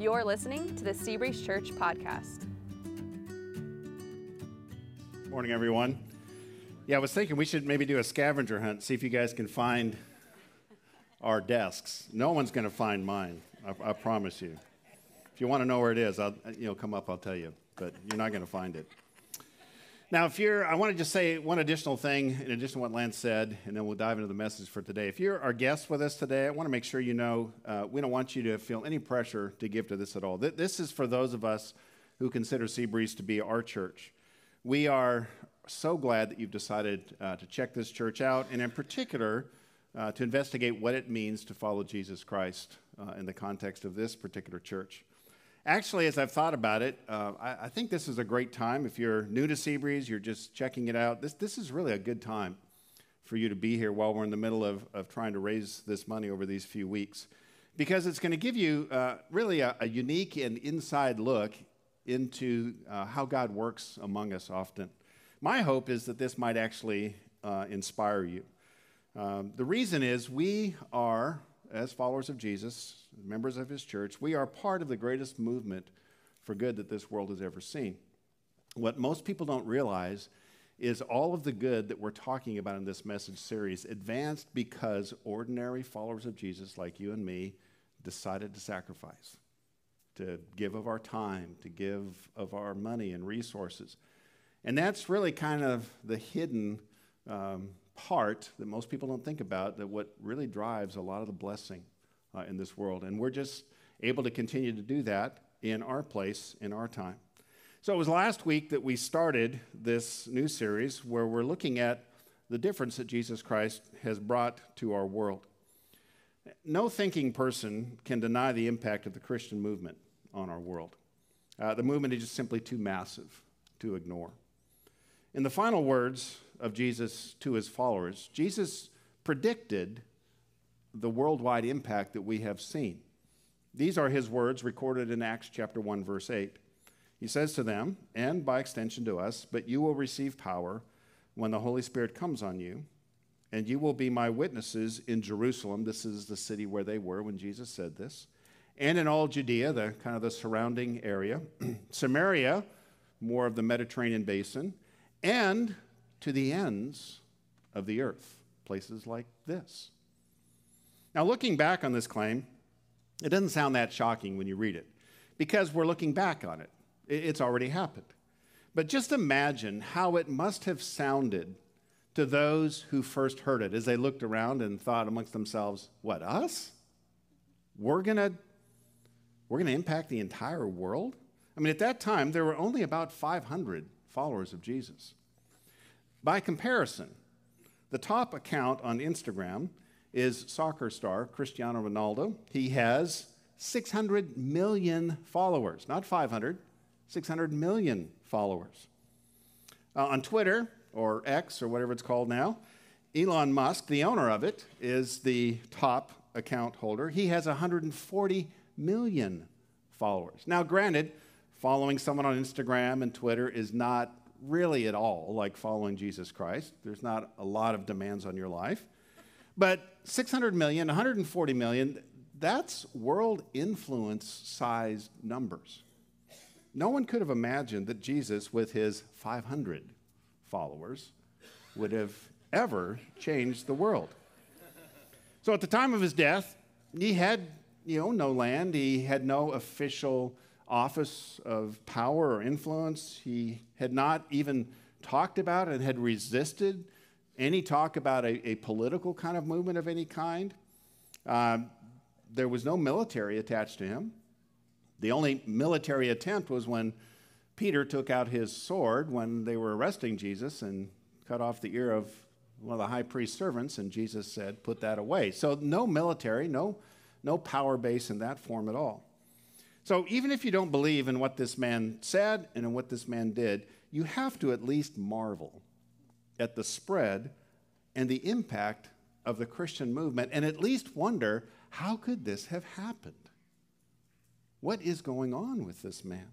You're listening to the Seabreeze Church podcast. Morning, everyone. Yeah, I was thinking we should maybe do a scavenger hunt, see if you guys can find our desks. No one's going to find mine, I, I, promise you. If you want to know where it is, I'll, you know, come up, I'll tell you, but you're not going to find it. Now, if you're, I want to just say one additional thing in addition to what Lance said, and then we'll dive into the message for today. If you're our guest with us today, I want to make sure you know uh, we don't want you to feel any pressure to give to this at all. This is for those of us who consider Seabreeze to be our church. We are so glad that you've decided uh, to check this church out, and in particular, uh, to investigate what it means to follow Jesus Christ uh, in the context of this particular church. Actually, as I've thought about it, uh, I, I, think this is a great time. If you're new to Seabreeze, you're just checking it out, this, this is really a good time for you to be here while we're in the middle of, of trying to raise this money over these few weeks. Because it's going to give you uh, really a, a, unique and inside look into uh, how God works among us often. My hope is that this might actually uh, inspire you. Um, the reason is we are, as followers of Jesus, members of his church, we are part of the greatest movement for good that this world has ever seen. What most people don't realize is all of the good that we're talking about in this message series advanced because ordinary followers of Jesus, like you and me, decided to sacrifice, to give of our time, to give of our money and resources. And that's really kind of the hidden um, part that most people don't think about, that what really drives a lot of the blessing uh, in this world. And we're just able to continue to do that in our place, in our time. So it was last week that we started this new series where we're looking at the difference that Jesus Christ has brought to our world. No thinking person can deny the impact of the Christian movement on our world. Uh, the movement is just simply too massive to ignore. In the final words of Jesus to his followers, Jesus predicted the worldwide impact that we have seen. These are his words recorded in Acts chapter 1 verse 8. He says to them, and by extension to us, but you will receive power when the Holy Spirit comes on you, and you will be my witnesses in Jerusalem. This is the city where they were when Jesus said this. And in all Judea, the kind of the surrounding area, Samaria, more of the Mediterranean basin, and to the ends of the earth, places like this. Now, looking back on this claim, it doesn't sound that shocking when you read it because we're looking back on it. It's already happened. But just imagine how it must have sounded to those who first heard it as they looked around and thought amongst themselves, what, us? We're going to we're going to impact the entire world? I mean, at that time, there were only about 500 followers of Jesus. By comparison, the top account on Instagram is soccer star Cristiano Ronaldo. He has 600 million followers, not 500, 600 million followers. Uh, on Twitter, or X, or whatever it's called now, Elon Musk, the owner of it, is the top account holder. He has 140 million followers. Now, granted, following someone on Instagram and Twitter is not really at all like following Jesus Christ. There's not a lot of demands on your life. But 600 million, 140 million, that's world influence sized numbers. No one could have imagined that Jesus, with his 500 followers, would have ever changed the world. So at the time of his death, he had you know, no land, he had no official office of power or influence. He had not even talked about and had resisted any talk about a, a political kind of movement of any kind. Uh, there was no military attached to him. The only military attempt was when Peter took out his sword when they were arresting Jesus and cut off the ear of one of the high priest's servants, and Jesus said, Put that away. So, no military, no, no power base in that form at all. So, even if you don't believe in what this man said and in what this man did, you have to at least marvel at the spread and the impact of the Christian movement and at least wonder how could this have happened? What is going on with this man?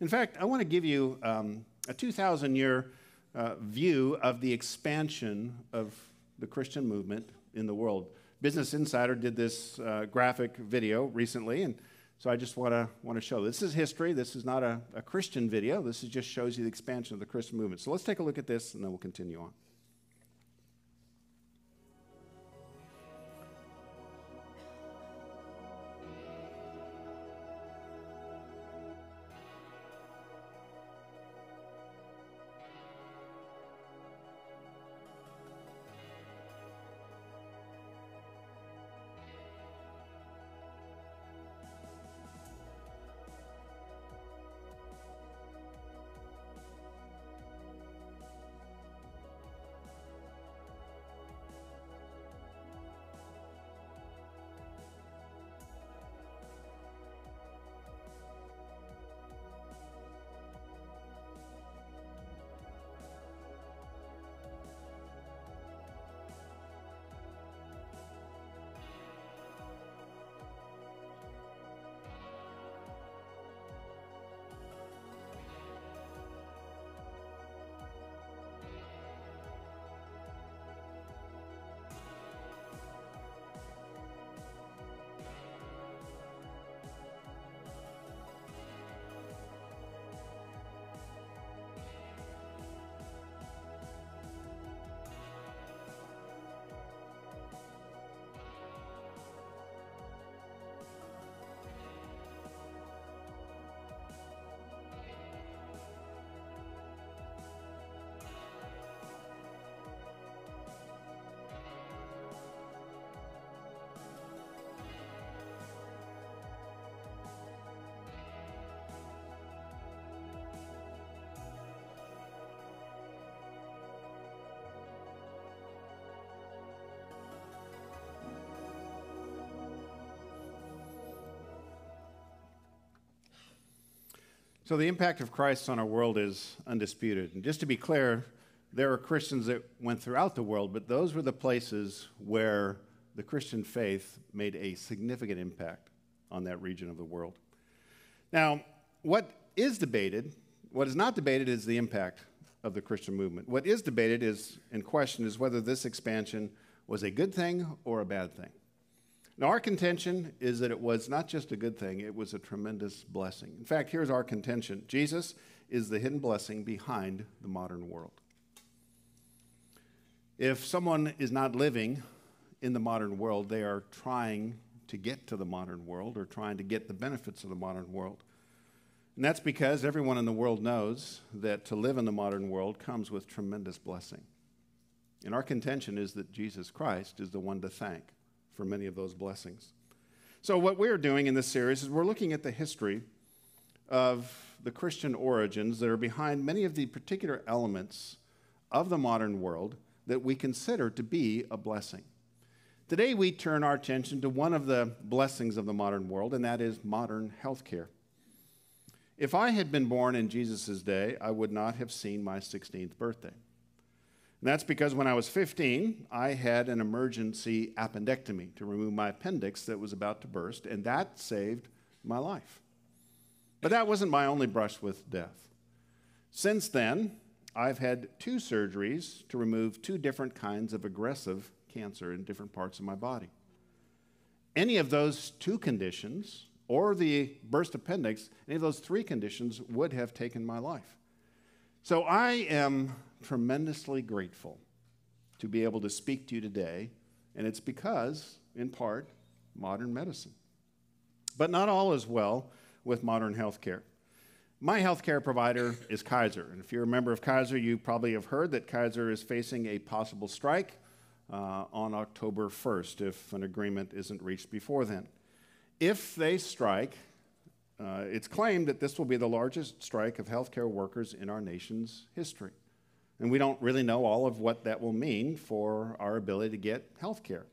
In fact, I want to give you um, a 2,000 year uh, view of the expansion of the Christian movement in the world. Business Insider did this uh, graphic video recently, and So I just want to want to show this is history. This is not a, a Christian video. This is just shows you the expansion of the Christian movement. So let's take a look at this, and then we'll continue on. So the impact of Christ on our world is undisputed. And just to be clear, there are Christians that went throughout the world, but those were the places where the Christian faith made a significant impact on that region of the world. Now, what is debated, what is not debated is the impact of the Christian movement. What is debated is in question is whether this expansion was a good thing or a bad thing. Now, our contention is that it was not just a good thing, it was a tremendous blessing. In fact, here's our contention Jesus is the hidden blessing behind the modern world. If someone is not living in the modern world, they are trying to get to the modern world or trying to get the benefits of the modern world. And that's because everyone in the world knows that to live in the modern world comes with tremendous blessing. And our contention is that Jesus Christ is the one to thank for many of those blessings. So, what we're doing in this series is we're looking at the history of the Christian origins that are behind many of the particular elements of the modern world that we consider to be a blessing. Today, we turn our attention to one of the blessings of the modern world, and that is modern healthcare. If I had been born in Jesus' day, I would not have seen my 16th birthday. And that's because when I was 15, I had an emergency appendectomy to remove my appendix that was about to burst, and that saved my life. But that wasn't my only brush with death. Since then, I've had two surgeries to remove two different kinds of aggressive cancer in different parts of my body. Any of those two conditions, or the burst appendix, any of those three conditions would have taken my life. So I am tremendously grateful to be able to speak to you today, and it's because, in part, modern medicine. But not all is well with modern healthcare. My healthcare provider is Kaiser, and if you're a member of Kaiser, you probably have heard that Kaiser is facing a possible strike uh, on October 1st if an agreement isn't reached before then. If they strike, uh, it's claimed that this will be the largest strike of healthcare workers in our nation's history. And we don't really know all of what that will mean for our ability to get health care.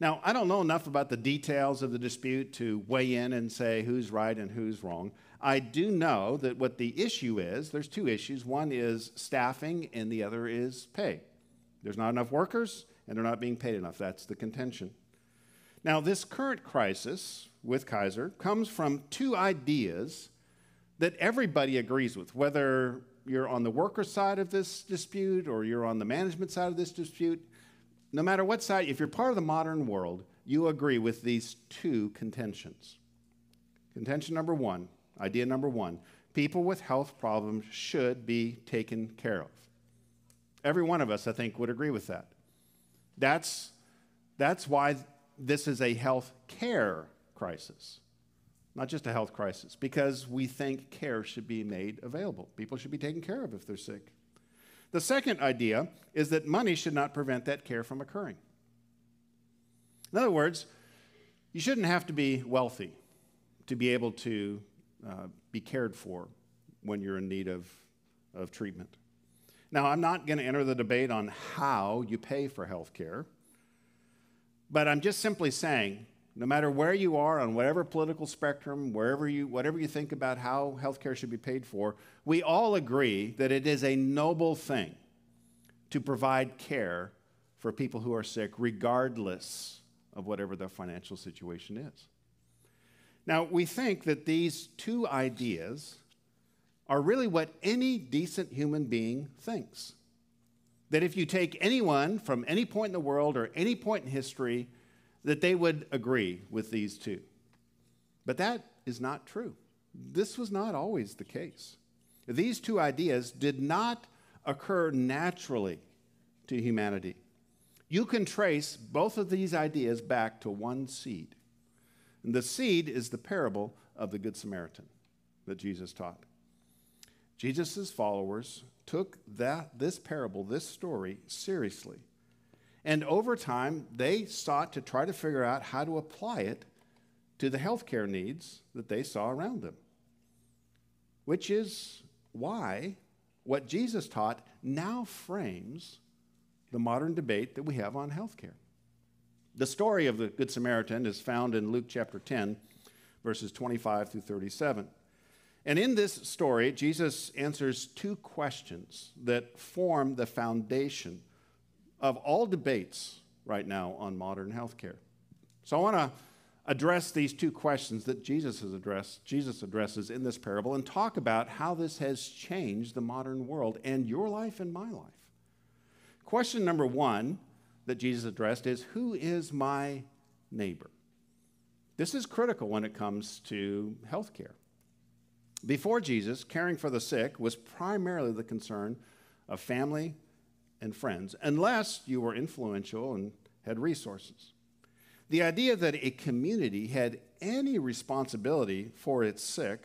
Now, I don't know enough about the details of the dispute to weigh in and say who's right and who's wrong. I do know that what the issue is there's two issues. One is staffing, and the other is pay. There's not enough workers, and they're not being paid enough. That's the contention. Now, this current crisis with Kaiser comes from two ideas that everybody agrees with, whether you're on the worker side of this dispute or you're on the management side of this dispute, no matter what side, if you're part of the modern world, you agree with these two contentions. Contention number one, idea number one people with health problems should be taken care of. Every one of us, I think, would agree with that. That's, that's why this is a health care crisis, not just a health crisis, because we think care should be made available. People should be taken care of if they're sick. The second idea is that money should not prevent that care from occurring. In other words, you shouldn't have to be wealthy to be able to uh, be cared for when you're in need of, of treatment. Now, I'm not going to enter the debate on how you pay for health care, but I'm just simply saying no matter where you are on whatever political spectrum, wherever you, whatever you think about how healthcare should be paid for, we all agree that it is a noble thing to provide care for people who are sick, regardless of whatever their financial situation is. Now, we think that these two ideas are really what any decent human being thinks. That if you take anyone from any point in the world or any point in history, that they would agree with these two. But that is not true. This was not always the case. These two ideas did not occur naturally to humanity. You can trace both of these ideas back to one seed. And the seed is the parable of the Good Samaritan that Jesus taught. Jesus' followers took that, this parable, this story, seriously. And over time, they sought to try to figure out how to apply it to the healthcare needs that they saw around them. Which is why what Jesus taught now frames the modern debate that we have on healthcare. The story of the Good Samaritan is found in Luke chapter 10, verses 25 through 37. And in this story, Jesus answers two questions that form the foundation of all debates right now on modern healthcare. So I want to address these two questions that Jesus has addressed, Jesus addresses in this parable and talk about how this has changed the modern world and your life and my life. Question number 1 that Jesus addressed is who is my neighbor? This is critical when it comes to healthcare. Before Jesus, caring for the sick was primarily the concern of family and friends, unless you were influential and had resources. The idea that a community had any responsibility for its sick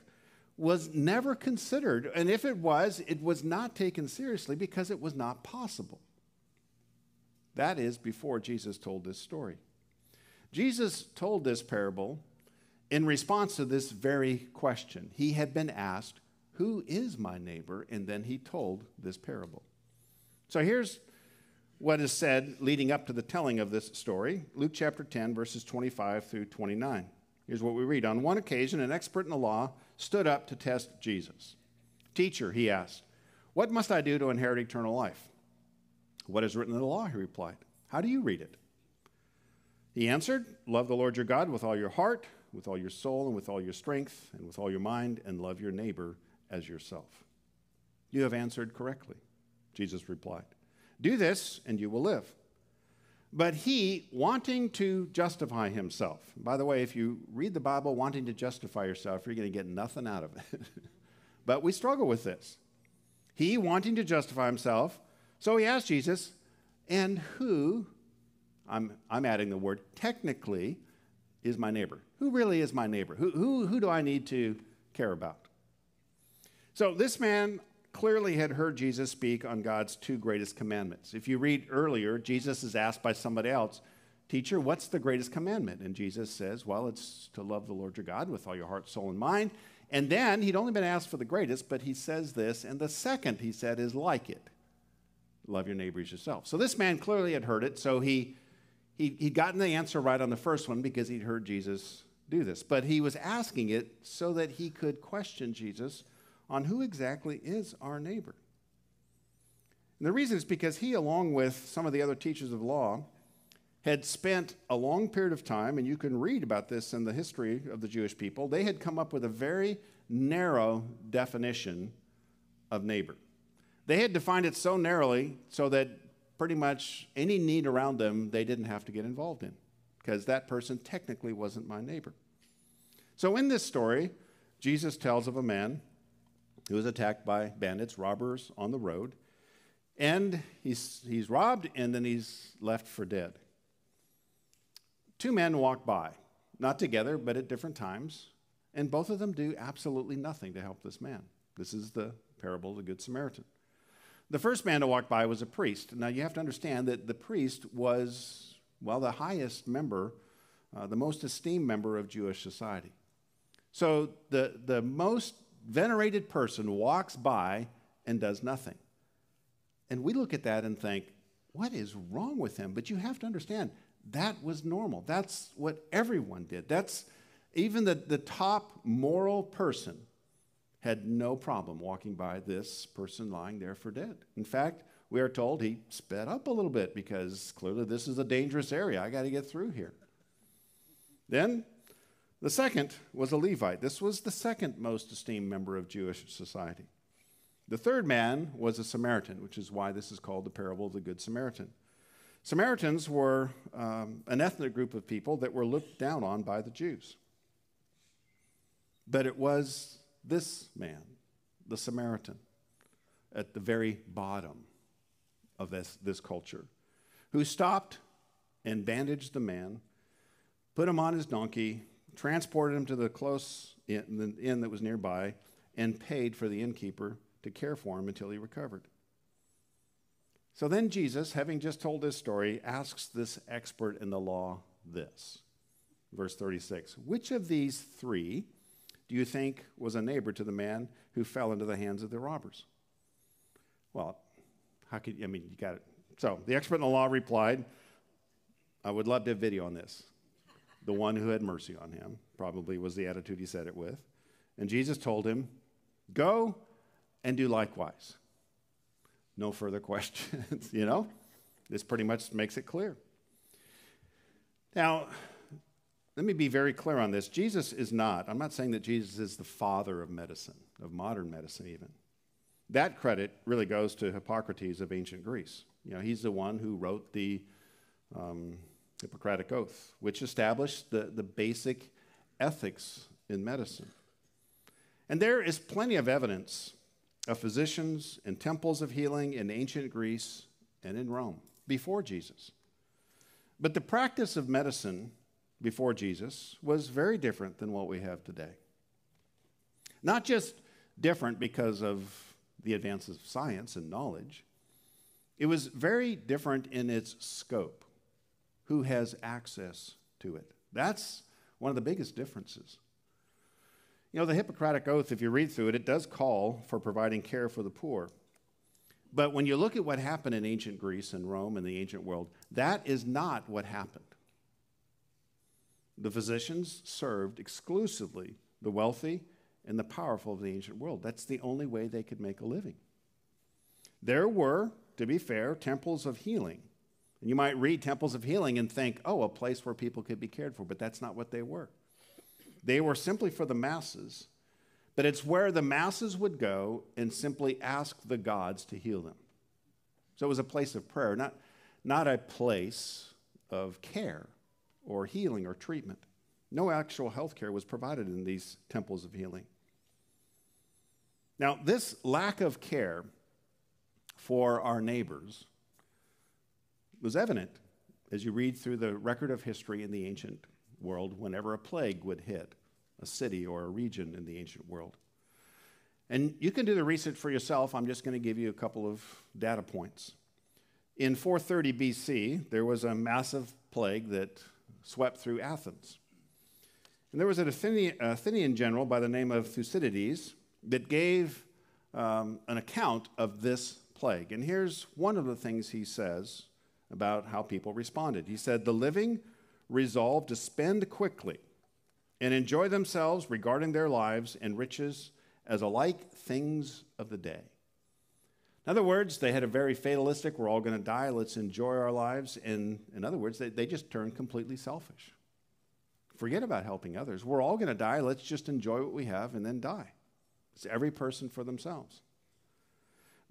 was never considered, and if it was, it was not taken seriously because it was not possible. That is before Jesus told this story. Jesus told this parable in response to this very question. He had been asked, Who is my neighbor? And then he told this parable. So here's what is said leading up to the telling of this story Luke chapter 10, verses 25 through 29. Here's what we read On one occasion, an expert in the law stood up to test Jesus. Teacher, he asked, What must I do to inherit eternal life? What is written in the law? He replied. How do you read it? He answered, Love the Lord your God with all your heart with all your soul and with all your strength and with all your mind, and love your neighbor as yourself. You have answered correctly, Jesus replied. Do this, and you will live. But he, wanting to justify himself, by the way, if you read the Bible wanting to justify yourself, you're going to get nothing out of it. but we struggle with this. He, wanting to justify himself, so he asked Jesus, and who, I'm, I'm adding the word technically, is my neighbor? Who really is my neighbor? Who, who, who do I need to care about? So this man clearly had heard Jesus speak on God's two greatest commandments. If you read earlier, Jesus is asked by somebody else, Teacher, what's the greatest commandment? And Jesus says, Well, it's to love the Lord your God with all your heart, soul, and mind. And then he'd only been asked for the greatest, but he says this, and the second he said is like it love your neighbors yourself. So this man clearly had heard it, so he he, he'd gotten the answer right on the first one because he'd heard Jesus do this. But he was asking it so that he could question Jesus on who exactly is our neighbor. And the reason is because he, along with some of the other teachers of law, had spent a long period of time, and you can read about this in the history of the Jewish people, they had come up with a very narrow definition of neighbor. They had defined it so narrowly so that pretty much any need around them they didn't have to get involved in because that person technically wasn't my neighbor. So, in this story, Jesus tells of a man who was attacked by bandits, robbers on the road, and he's, he's robbed and then he's left for dead. Two men walk by, not together, but at different times, and both of them do absolutely nothing to help this man. This is the parable of the Good Samaritan. The first man to walk by was a priest. Now, you have to understand that the priest was, well, the highest member, uh, the most esteemed member of Jewish society. So the, the most venerated person walks by and does nothing. And we look at that and think, what is wrong with him? But you have to understand, that was normal. That's what everyone did. That's even the, the top moral person had no problem walking by this person lying there for dead. In fact, we are told he sped up a little bit because clearly this is a dangerous area. I got to get through here. Then the second was a Levite. This was the second most esteemed member of Jewish society. The third man was a Samaritan, which is why this is called the parable of the Good Samaritan. Samaritans were um, an ethnic group of people that were looked down on by the Jews. But it was this man, the Samaritan, at the very bottom of this, this culture, who stopped and bandaged the man, put him on his donkey, transported him to the close inn, the inn that was nearby, and paid for the innkeeper to care for him until he recovered. So then Jesus, having just told this story, asks this expert in the law this. Verse 36 Which of these three do you think was a neighbor to the man who fell into the hands of the robbers? Well, how could I mean, you got it. So the expert in the law replied, I would love to have video on this the one who had mercy on him, probably was the attitude he said it with. And Jesus told him, Go and do likewise. No further questions, you know? This pretty much makes it clear. Now, let me be very clear on this. Jesus is not, I'm not saying that Jesus is the father of medicine, of modern medicine even. That credit really goes to Hippocrates of ancient Greece. You know, he's the one who wrote the um, Hippocratic Oath, which established the, the basic ethics in medicine. And there is plenty of evidence of physicians and temples of healing in ancient Greece and in Rome before Jesus. But the practice of medicine before Jesus was very different than what we have today. Not just different because of the advances of science and knowledge, it was very different in its scope who has access to it. That's one of the biggest differences. You know, the Hippocratic Oath, if you read through it, it does call for providing care for the poor. But when you look at what happened in ancient Greece and Rome and the ancient world, that is not what happened. The physicians served exclusively the wealthy and the powerful of the ancient world. That's the only way they could make a living. There were, to be fair, temples of healing and you might read temples of healing and think, oh, a place where people could be cared for, but that's not what they were. They were simply for the masses, but it's where the masses would go and simply ask the gods to heal them. So it was a place of prayer, not, not a place of care or healing or treatment. No actual health care was provided in these temples of healing. Now, this lack of care for our neighbors was evident as you read through the record of history in the ancient world whenever a plague would hit a city or a region in the ancient world. And you can do the research for yourself. I'm just going to give you a couple of data points. In 430 BC, there was a massive plague that swept through Athens. And there was an Athenian, Athenian general by the name of Thucydides that gave um, an account of this plague. And here's one of the things he says about how people responded. He said, The living resolved to spend quickly and enjoy themselves regarding their lives and riches as alike things of the day. In other words, they had a very fatalistic, we're all going to die, let's enjoy our lives. And in other words, they, they just turned completely selfish. Forget about helping others. We're all going to die, let's just enjoy what we have and then die. It's every person for themselves.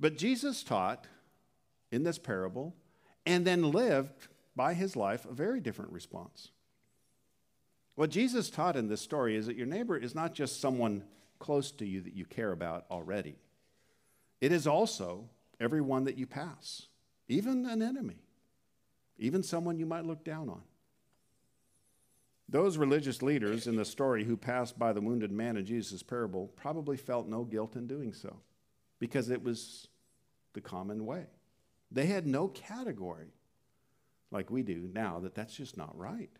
But Jesus taught in this parable and then lived by his life a very different response. What Jesus taught in this story is that your neighbor is not just someone close to you that you care about already, it is also everyone that you pass, even an enemy, even someone you might look down on. Those religious leaders in the story who passed by the wounded man in Jesus' parable probably felt no guilt in doing so because it was the common way. They had no category like we do now that that's just not right.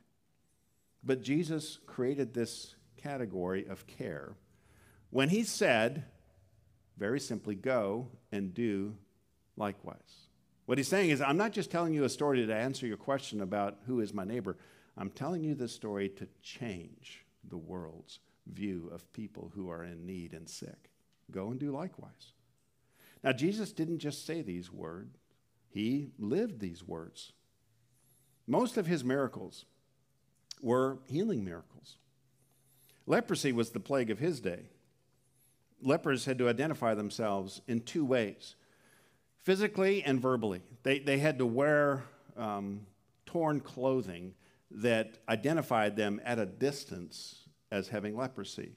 But Jesus created this category of care when he said, very simply, go and do likewise. What he's saying is, I'm not just telling you a story to answer your question about who is my neighbor. I'm telling you this story to change the world's view of people who are in need and sick. Go and do likewise. Now, Jesus didn't just say these words, he lived these words. Most of his miracles were healing miracles. Leprosy was the plague of his day. Lepers had to identify themselves in two ways physically and verbally. They, they had to wear um, torn clothing that identified them at a distance as having leprosy.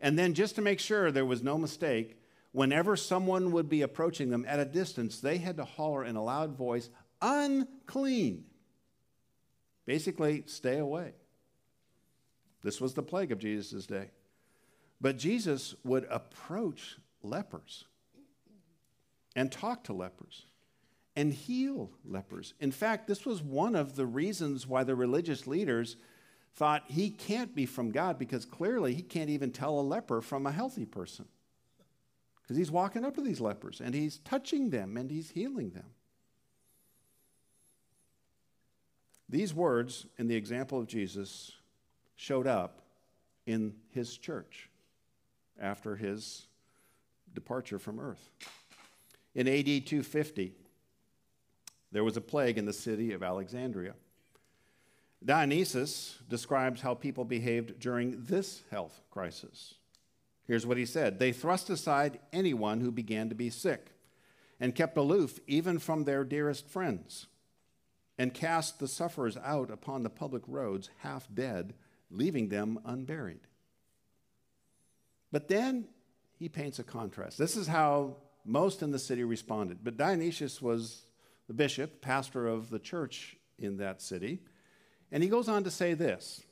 And then, just to make sure there was no mistake, whenever someone would be approaching them at a distance, they had to holler in a loud voice, unclean. Basically, stay away. This was the plague of Jesus' day. But Jesus would approach lepers and talk to lepers and heal lepers. In fact, this was one of the reasons why the religious leaders thought he can't be from God because clearly he can't even tell a leper from a healthy person. Because he's walking up to these lepers and he's touching them and he's healing them. These words in the example of Jesus showed up in his church after his departure from earth. In AD 250, there was a plague in the city of Alexandria. Dionysius describes how people behaved during this health crisis. Here's what he said They thrust aside anyone who began to be sick and kept aloof even from their dearest friends and cast the sufferers out upon the public roads half dead, leaving them unburied. But then he paints a contrast. This is how most in the city responded. But Dionysius was the bishop, pastor of the church in that city. And he goes on to say this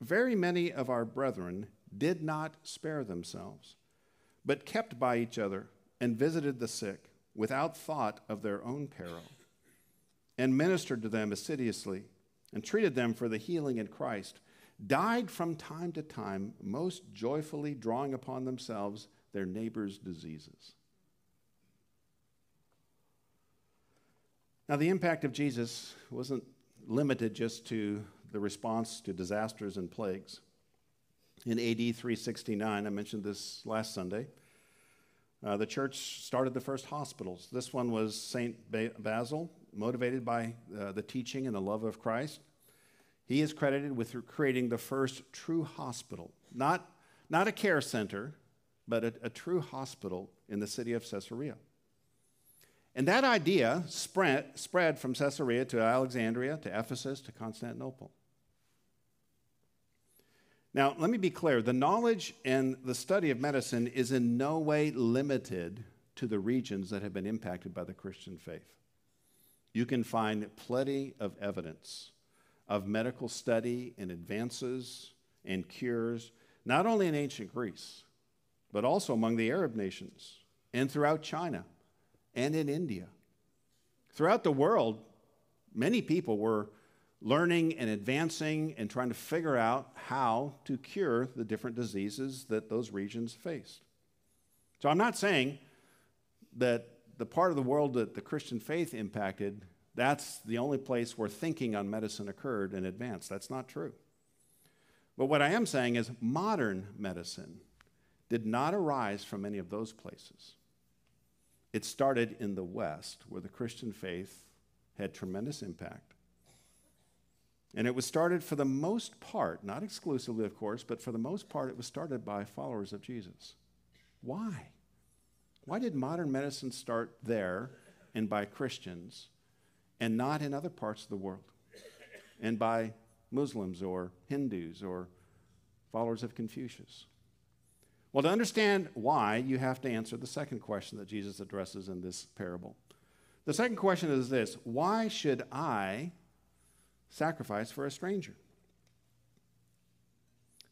Very many of our brethren did not spare themselves, but kept by each other and visited the sick without thought of their own peril, and ministered to them assiduously, and treated them for the healing in Christ, died from time to time, most joyfully drawing upon themselves their neighbors' diseases. Now, the impact of Jesus wasn't limited just to the response to disasters and plagues. In AD 369, I mentioned this last Sunday, uh, the church started the first hospitals. This one was St. Basil, motivated by uh, the teaching and the love of Christ. He is credited with creating the first true hospital, not, not a care center, but a, a true hospital in the city of Caesarea. And that idea spread, spread from Caesarea to Alexandria, to Ephesus, to Constantinople. Now, let me be clear the knowledge and the study of medicine is in no way limited to the regions that have been impacted by the Christian faith. You can find plenty of evidence of medical study and advances and cures, not only in ancient Greece, but also among the Arab nations and throughout China and in India. Throughout the world, many people were learning and advancing and trying to figure out how to cure the different diseases that those regions faced. So I'm not saying that the part of the world that the Christian faith impacted, that's the only place where thinking on medicine occurred and advanced. That's not true. But what I am saying is modern medicine did not arise from any of those places. It started in the West, where the Christian faith had tremendous impact. And it was started for the most part, not exclusively, of course, but for the most part, it was started by followers of Jesus. Why? Why did modern medicine start there and by Christians and not in other parts of the world and by Muslims or Hindus or followers of Confucius? Well, to understand why, you have to answer the second question that Jesus addresses in this parable. The second question is this Why should I sacrifice for a stranger?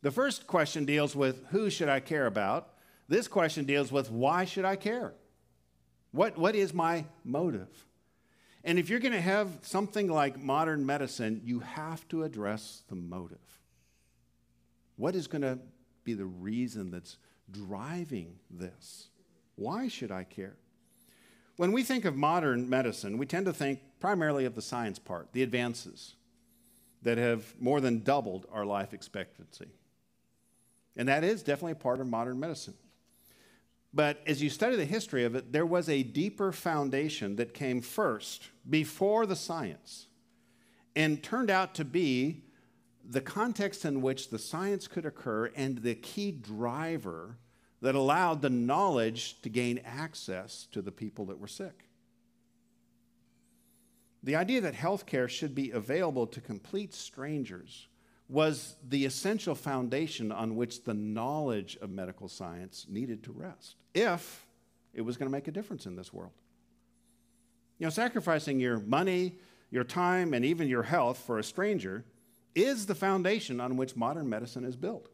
The first question deals with who should I care about? This question deals with why should I care? What, what is my motive? And if you're going to have something like modern medicine, you have to address the motive. What is going to be the reason that's driving this? Why should I care? When we think of modern medicine, we tend to think primarily of the science part, the advances that have more than doubled our life expectancy. And that is definitely a part of modern medicine. But as you study the history of it, there was a deeper foundation that came first, before the science, and turned out to be the context in which the science could occur and the key driver that allowed the knowledge to gain access to the people that were sick. The idea that healthcare should be available to complete strangers was the essential foundation on which the knowledge of medical science needed to rest if it was going to make a difference in this world. You know, sacrificing your money, your time, and even your health for a stranger is the foundation on which modern medicine is built.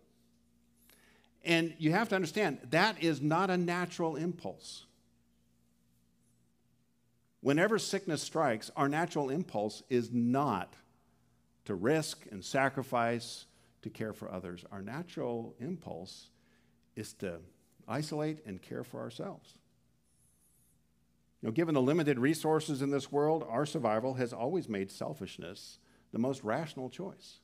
And you have to understand that is not a natural impulse. Whenever sickness strikes, our natural impulse is not to risk and sacrifice to care for others. Our natural impulse is to isolate and care for ourselves. You know, given the limited resources in this world, our survival has always made selfishness the most rational choice.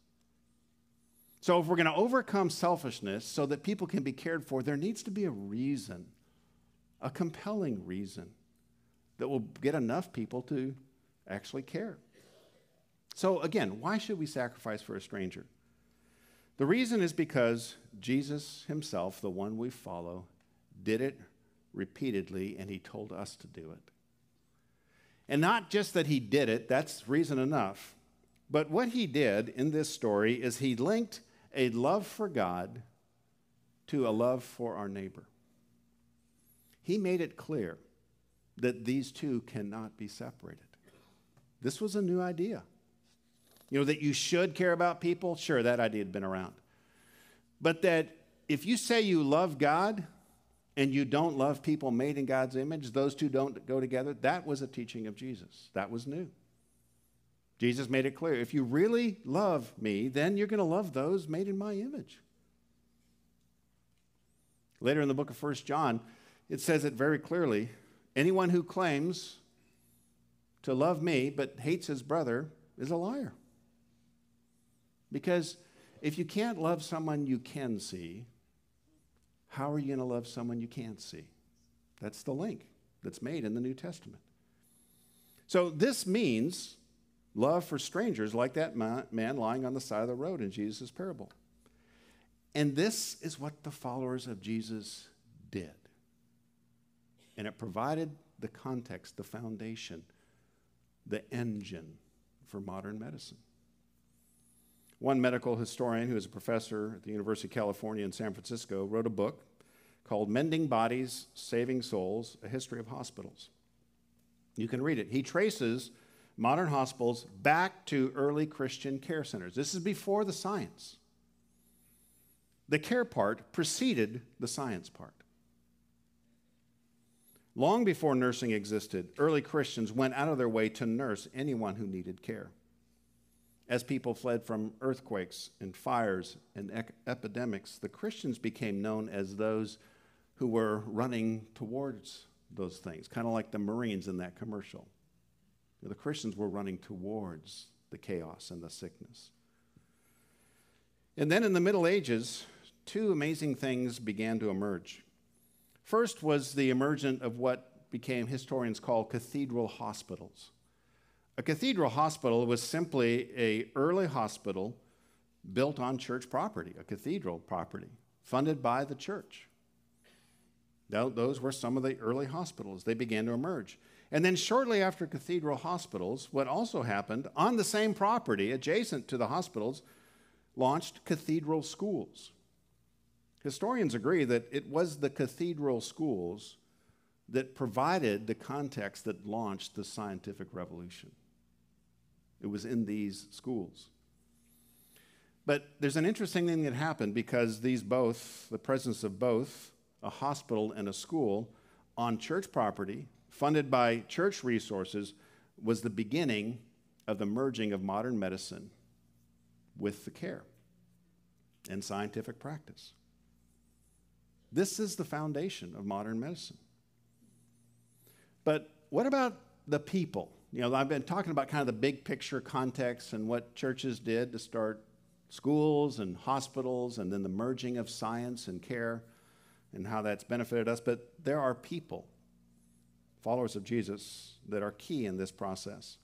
So, if we're going to overcome selfishness so that people can be cared for, there needs to be a reason, a compelling reason, that will get enough people to actually care. So, again, why should we sacrifice for a stranger? The reason is because Jesus himself, the one we follow, did it repeatedly and he told us to do it. And not just that he did it, that's reason enough. But what he did in this story is he linked a love for God to a love for our neighbor. He made it clear that these two cannot be separated. This was a new idea. You know, that you should care about people, sure, that idea had been around. But that if you say you love God and you don't love people made in God's image, those two don't go together, that was a teaching of Jesus. That was new. Jesus made it clear if you really love me, then you're going to love those made in my image. Later in the book of 1 John, it says it very clearly anyone who claims to love me but hates his brother is a liar. Because if you can't love someone you can see, how are you going to love someone you can't see? That's the link that's made in the New Testament. So this means love for strangers, like that man lying on the side of the road in Jesus' parable. And this is what the followers of Jesus did. And it provided the context, the foundation, the engine for modern medicine. One medical historian who is a professor at the University of California in San Francisco wrote a book called Mending Bodies, Saving Souls A History of Hospitals. You can read it. He traces modern hospitals back to early Christian care centers. This is before the science. The care part preceded the science part. Long before nursing existed, early Christians went out of their way to nurse anyone who needed care as people fled from earthquakes and fires and epidemics, the Christians became known as those who were running towards those things, kind of like the Marines in that commercial. The Christians were running towards the chaos and the sickness. And then in the Middle Ages, two amazing things began to emerge. First was the emergence of what became historians call cathedral hospitals. A cathedral hospital was simply a early hospital built on church property, a cathedral property, funded by the church. Those were some of the early hospitals. They began to emerge. And then, shortly after cathedral hospitals, what also happened on the same property adjacent to the hospitals launched cathedral schools. Historians agree that it was the cathedral schools that provided the context that launched the scientific revolution. It was in these schools. But there's an interesting thing that happened because these both, the presence of both a hospital and a school on church property, funded by church resources, was the beginning of the merging of modern medicine with the care and scientific practice. This is the foundation of modern medicine. But what about the people? You know, I've been talking about kind of the big picture context and what churches did to start schools and hospitals and then the merging of science and care and how that's benefited us. But there are people, followers of Jesus, that are key in this process.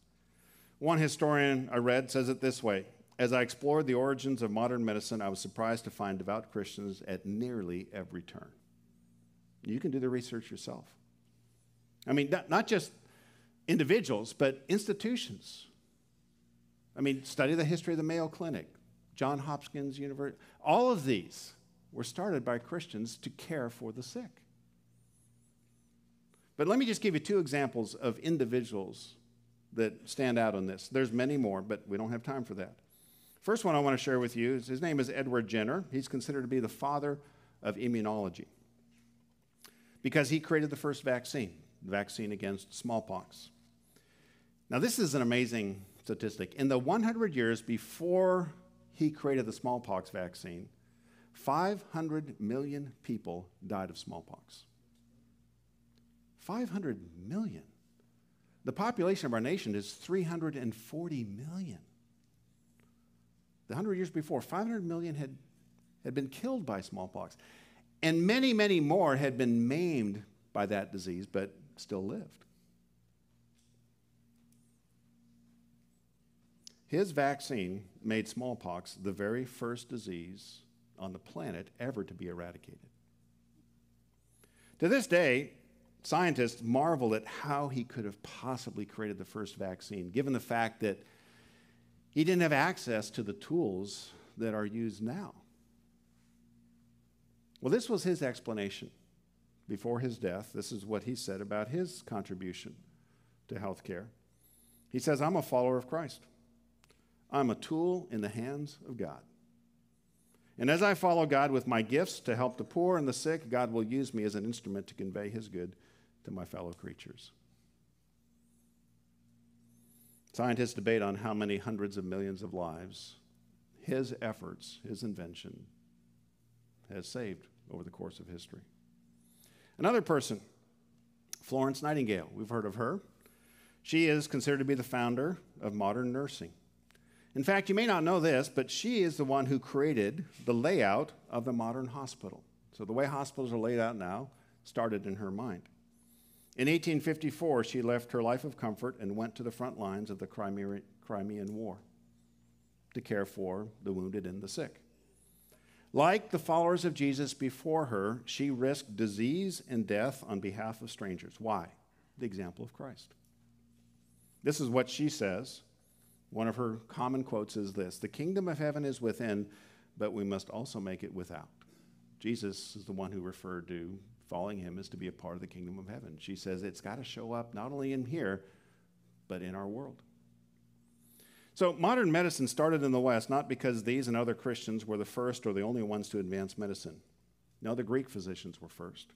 One historian I read says it this way as I explored the origins of modern medicine, I was surprised to find devout Christians at nearly every turn. You can do the research yourself. I mean, not, not just individuals, but institutions. I mean, study the history of the Mayo Clinic, John Hopkins University. All of these were started by Christians to care for the sick. But let me just give you two examples of individuals that stand out on this. There's many more, but we don't have time for that. First one I want to share with you is his name is Edward Jenner. He's considered to be the father of immunology because he created the first vaccine, the vaccine against smallpox. Now, this is an amazing statistic. In the 100 years before he created the smallpox vaccine, 500 million people died of smallpox. 500 million. The population of our nation is 340 million. The 100 years before, 500 million had, had been killed by smallpox. And many, many more had been maimed by that disease, but still lived. His vaccine made smallpox the very first disease on the planet ever to be eradicated. To this day, scientists marvel at how he could have possibly created the first vaccine, given the fact that he didn't have access to the tools that are used now. Well, this was his explanation before his death. This is what he said about his contribution to healthcare. He says, I'm a follower of Christ. I'm a tool in the hands of God. And as I follow God with my gifts to help the poor and the sick, God will use me as an instrument to convey his good to my fellow creatures. Scientists debate on how many hundreds of millions of lives his efforts, his invention, has saved over the course of history. Another person, Florence Nightingale, we've heard of her. She is considered to be the founder of modern nursing. In fact, you may not know this, but she is the one who created the layout of the modern hospital. So the way hospitals are laid out now started in her mind. In 1854, she left her life of comfort and went to the front lines of the Crimean War to care for the wounded and the sick. Like the followers of Jesus before her, she risked disease and death on behalf of strangers. Why? The example of Christ. This is what she says. One of her common quotes is this The kingdom of heaven is within, but we must also make it without. Jesus is the one who referred to following him is to be a part of the kingdom of heaven. She says it's got to show up not only in here, but in our world. So, modern medicine started in the West not because these and other Christians were the first or the only ones to advance medicine. No, the Greek physicians were first.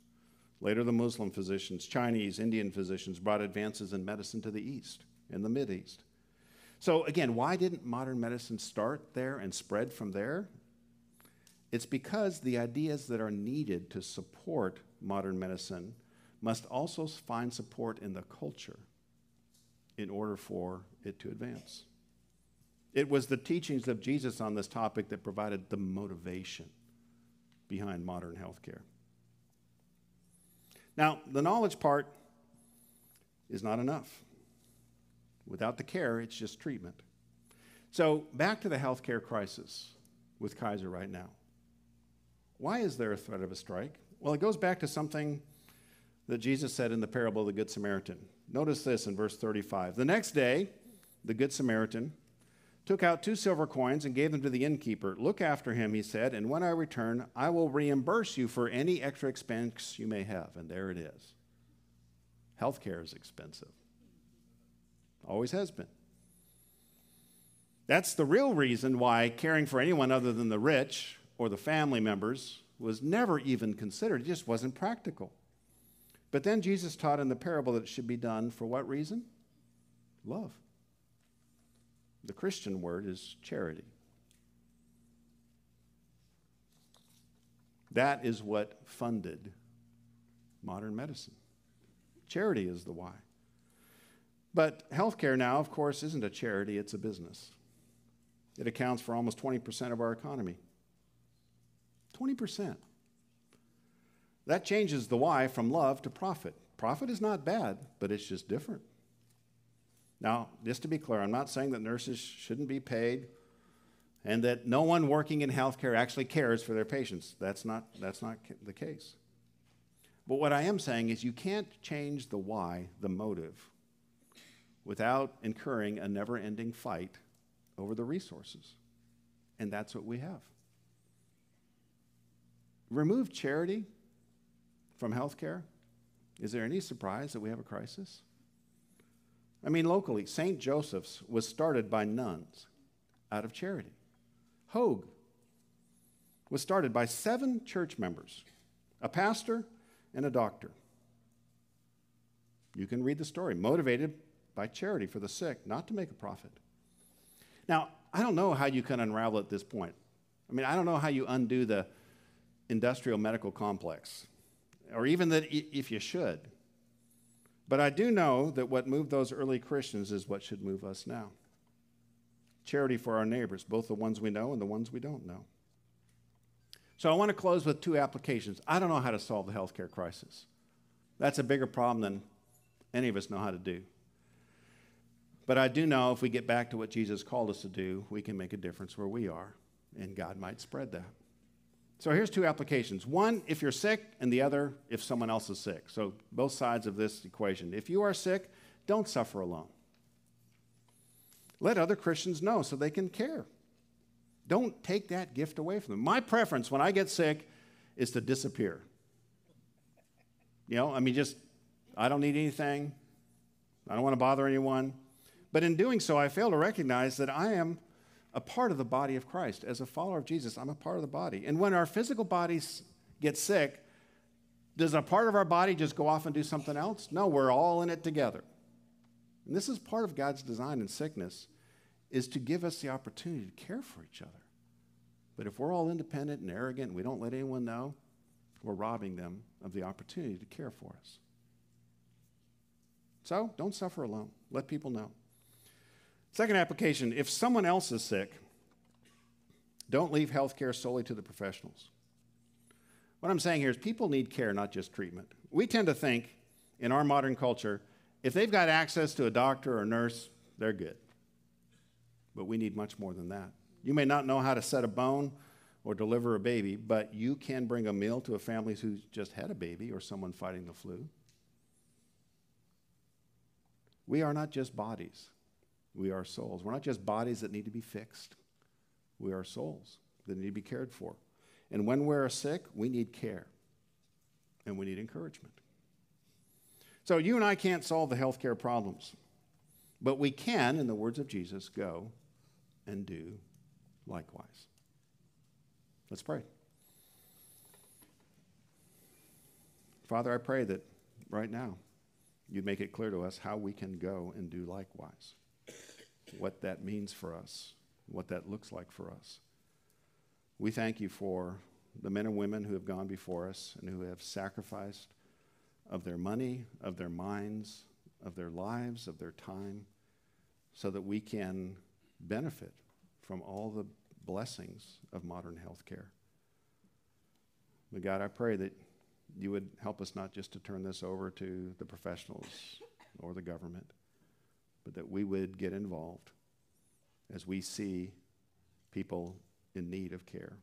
Later, the Muslim physicians, Chinese, Indian physicians brought advances in medicine to the East and the Mid East. So, again, why didn't modern medicine start there and spread from there? It's because the ideas that are needed to support modern medicine must also find support in the culture in order for it to advance. It was the teachings of Jesus on this topic that provided the motivation behind modern healthcare. Now, the knowledge part is not enough. Without the care, it's just treatment. So, back to the healthcare crisis with Kaiser right now. Why is there a threat of a strike? Well, it goes back to something that Jesus said in the parable of the Good Samaritan. Notice this in verse 35. The next day, the Good Samaritan took out two silver coins and gave them to the innkeeper. Look after him, he said, and when I return, I will reimburse you for any extra expense you may have. And there it is. Healthcare is expensive, always has been. That's the real reason why caring for anyone other than the rich or the family members was never even considered. It just wasn't practical. But then Jesus taught in the parable that it should be done for what reason? Love. The Christian word is charity. That is what funded modern medicine. Charity is the why. But healthcare now, of course, isn't a charity, it's a business. It accounts for almost 20% of our economy. 20%. That changes the why from love to profit. Profit is not bad, but it's just different. Now, just to be clear, I'm not saying that nurses shouldn't be paid and that no one working in healthcare actually cares for their patients. That's not, that's not the case. But what I am saying is you can't change the why, the motive, without incurring a never ending fight over the resources. And that's what we have. Remove charity from healthcare. Is there any surprise that we have a crisis? I mean, locally, St. Joseph's was started by nuns out of charity. Hoag was started by seven church members, a pastor, and a doctor. You can read the story, motivated by charity for the sick, not to make a profit. Now, I don't know how you can unravel at this point. I mean, I don't know how you undo the industrial medical complex, or even that if you should. But I do know that what moved those early Christians is what should move us now charity for our neighbors, both the ones we know and the ones we don't know. So I want to close with two applications. I don't know how to solve the healthcare crisis. That's a bigger problem than any of us know how to do. But I do know if we get back to what Jesus called us to do, we can make a difference where we are, and God might spread that. So here's two applications one if you're sick, and the other if someone else is sick. So both sides of this equation. If you are sick, don't suffer alone. Let other Christians know so they can care. Don't take that gift away from them. My preference when I get sick is to disappear. You know, I mean, just, I don't need anything. I don't want to bother anyone. But in doing so, I fail to recognize that I am a part of the body of Christ. As a follower of Jesus, I'm a part of the body. And when our physical bodies get sick, does a part of our body just go off and do something else? No, we're all in it together. And this is part of God's design in sickness is to give us the opportunity to care for each other. But if we're all independent and arrogant and we don't let anyone know, we're robbing them of the opportunity to care for us. So don't suffer alone. Let people know. Second application if someone else is sick, don't leave healthcare solely to the professionals. What I'm saying here is people need care, not just treatment. We tend to think in our modern culture, if they've got access to a doctor or a nurse, they're good. But we need much more than that. You may not know how to set a bone or deliver a baby, but you can bring a meal to a family who's just had a baby or someone fighting the flu. We are not just bodies. We are souls. We're not just bodies that need to be fixed, we are souls that need to be cared for. And when we're sick, we need care and we need encouragement. So you and I can't solve the healthcare problems, but we can, in the words of Jesus, go and do likewise. Let's pray. Father, I pray that right now you'd make it clear to us how we can go and do likewise what that means for us, what that looks like for us. We thank you for the men and women who have gone before us and who have sacrificed of their money, of their minds, of their lives, of their time, so that we can benefit from all the blessings of modern healthcare. But God, I pray that you would help us not just to turn this over to the professionals or the government, but that we would get involved as we see people in need of care.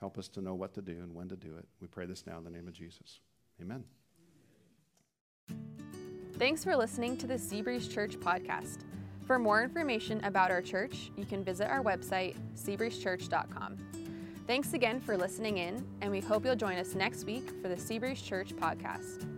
Help us to know what to do and when to do it. We pray this now in the name of Jesus. Amen. Thanks for listening to the Seabreeze Church podcast. For more information about our church, you can visit our website, seabreezechurch.com. Thanks again for listening in, and we hope you'll join us next week for the Seabreeze Church podcast.